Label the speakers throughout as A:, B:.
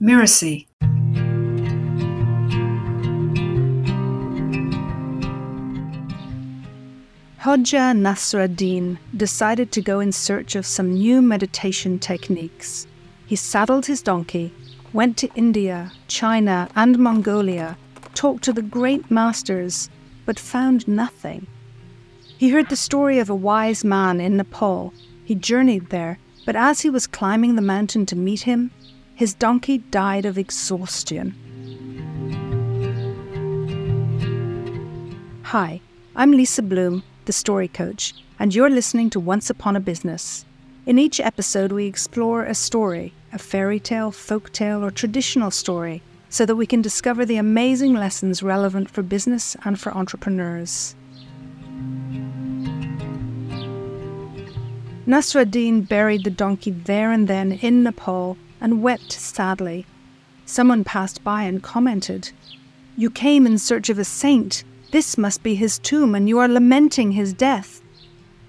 A: Mirasee.
B: Hodja Nasruddin decided to go in search of some new meditation techniques. He saddled his donkey, went to India, China, and Mongolia, talked to the great masters, but found nothing. He heard the story of a wise man in Nepal. He journeyed there, but as he was climbing the mountain to meet him, his donkey died of exhaustion. Hi, I'm Lisa Bloom, the story coach, and you're listening to Once Upon a Business. In each episode, we explore a story, a fairy tale, folk tale, or traditional story, so that we can discover the amazing lessons relevant for business and for entrepreneurs. Nasruddin buried the donkey there and then in Nepal and wept sadly. Someone passed by and commented, You came in search of a saint. This must be his tomb, and you are lamenting his death.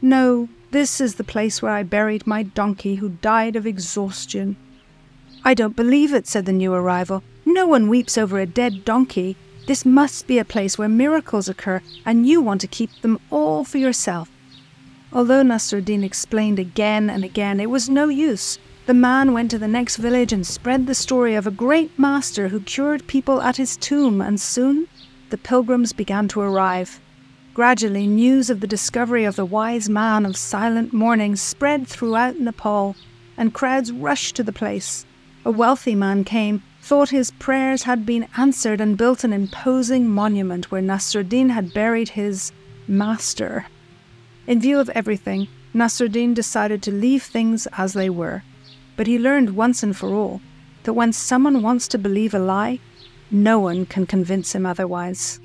B: No, this is the place where I buried my donkey who died of exhaustion. I don't believe it, said the new arrival. No one weeps over a dead donkey. This must be a place where miracles occur, and you want to keep them all for yourself. Although Nasruddin explained again and again, it was no use. The man went to the next village and spread the story of a great master who cured people at his tomb, and soon the pilgrims began to arrive. Gradually, news of the discovery of the wise man of silent mourning spread throughout Nepal, and crowds rushed to the place. A wealthy man came, thought his prayers had been answered, and built an imposing monument where Nasruddin had buried his master. In view of everything, Nasruddin decided to leave things as they were. But he learned once and for all that when someone wants to believe a lie, no one can convince him otherwise.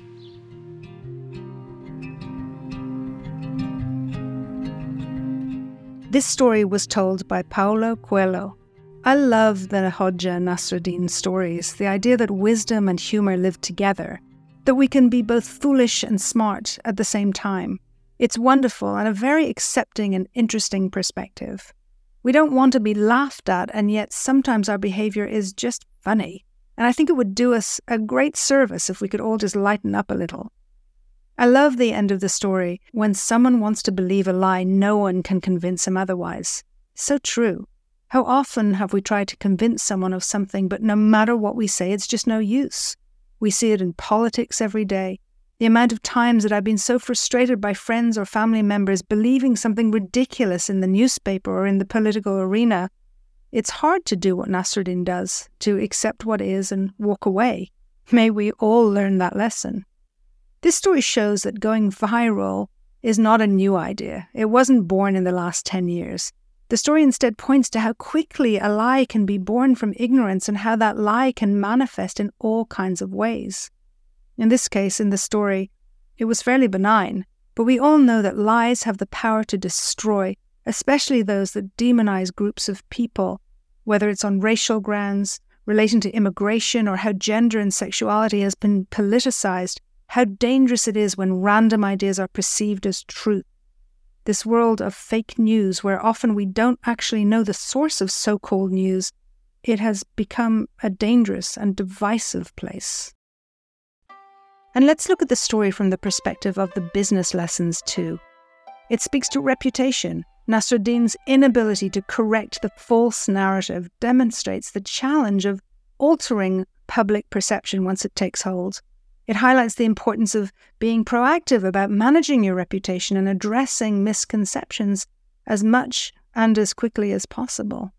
B: This story was told by Paulo Coelho. I love the Hodja Nasruddin stories, the idea that wisdom and humour live together, that we can be both foolish and smart at the same time, it's wonderful and a very accepting and interesting perspective. We don't want to be laughed at, and yet sometimes our behavior is just funny. And I think it would do us a great service if we could all just lighten up a little. I love the end of the story when someone wants to believe a lie, no one can convince him otherwise. So true. How often have we tried to convince someone of something, but no matter what we say, it's just no use? We see it in politics every day, the amount of times that I've been so frustrated by friends or family members believing something ridiculous in the newspaper or in the political arena. It's hard to do what Nasruddin does, to accept what is and walk away. May we all learn that lesson. This story shows that going viral is not a new idea. It wasn't born in the last 10 years. The story instead points to how quickly a lie can be born from ignorance and how that lie can manifest in all kinds of ways. In this case, in the story, it was fairly benign, but we all know that lies have the power to destroy, especially those that demonize groups of people, whether it's on racial grounds, relating to immigration, or how gender and sexuality has been politicized, how dangerous it is when random ideas are perceived as truth. This world of fake news, where often we don't actually know the source of so called news, it has become a dangerous and divisive place. And let's look at the story from the perspective of the business lessons too. It speaks to reputation. Nasruddin's inability to correct the false narrative demonstrates the challenge of altering public perception once it takes hold. It highlights the importance of being proactive about managing your reputation and addressing misconceptions as much and as quickly as possible.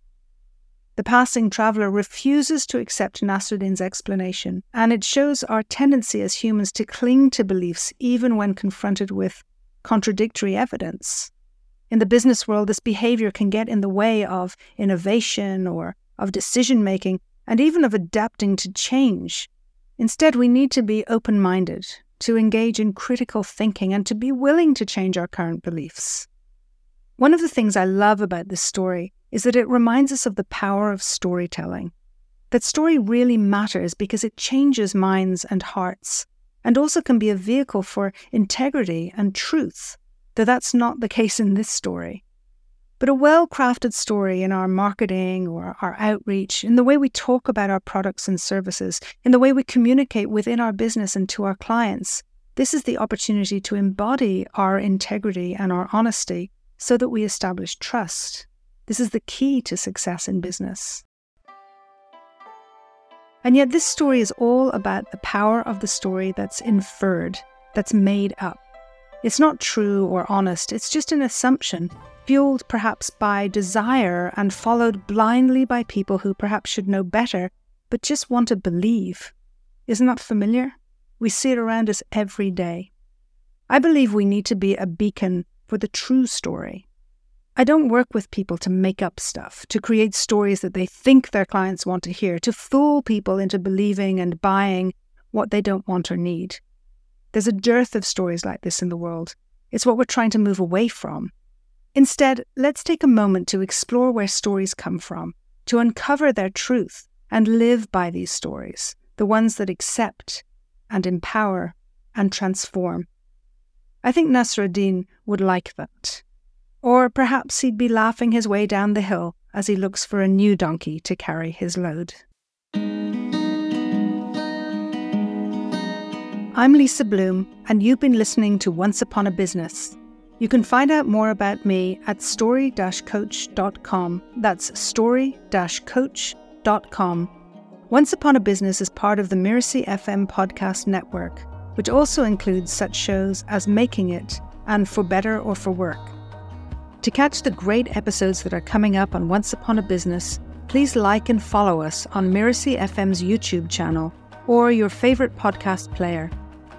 B: The passing traveller refuses to accept Nasruddin's explanation, and it shows our tendency as humans to cling to beliefs even when confronted with contradictory evidence. In the business world, this behavior can get in the way of innovation or of decision making and even of adapting to change. Instead, we need to be open minded, to engage in critical thinking, and to be willing to change our current beliefs. One of the things I love about this story is that it reminds us of the power of storytelling. That story really matters because it changes minds and hearts, and also can be a vehicle for integrity and truth, though that's not the case in this story. But a well crafted story in our marketing or our outreach, in the way we talk about our products and services, in the way we communicate within our business and to our clients, this is the opportunity to embody our integrity and our honesty so that we establish trust. This is the key to success in business. And yet, this story is all about the power of the story that's inferred, that's made up. It's not true or honest, it's just an assumption, fueled perhaps by desire and followed blindly by people who perhaps should know better, but just want to believe. Isn't that familiar? We see it around us every day. I believe we need to be a beacon for the true story. I don't work with people to make up stuff, to create stories that they think their clients want to hear, to fool people into believing and buying what they don't want or need. There's a dearth of stories like this in the world. It's what we're trying to move away from. Instead, let's take a moment to explore where stories come from, to uncover their truth and live by these stories, the ones that accept and empower and transform. I think Nasruddin would like that. Or perhaps he'd be laughing his way down the hill as he looks for a new donkey to carry his load. I'm Lisa Bloom, and you've been listening to Once Upon a Business. You can find out more about me at story coach.com. That's story coach.com. Once Upon a Business is part of the Mirasee FM podcast network, which also includes such shows as Making It and For Better or For Work. To catch the great episodes that are coming up on Once Upon a Business, please like and follow us on Mirasee FM's YouTube channel or your favorite podcast player.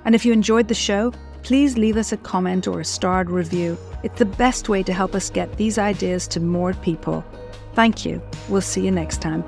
B: And if you enjoyed the show, please leave us a comment or a starred review. It's the best way to help us get these ideas to more people. Thank you. We'll see you next time.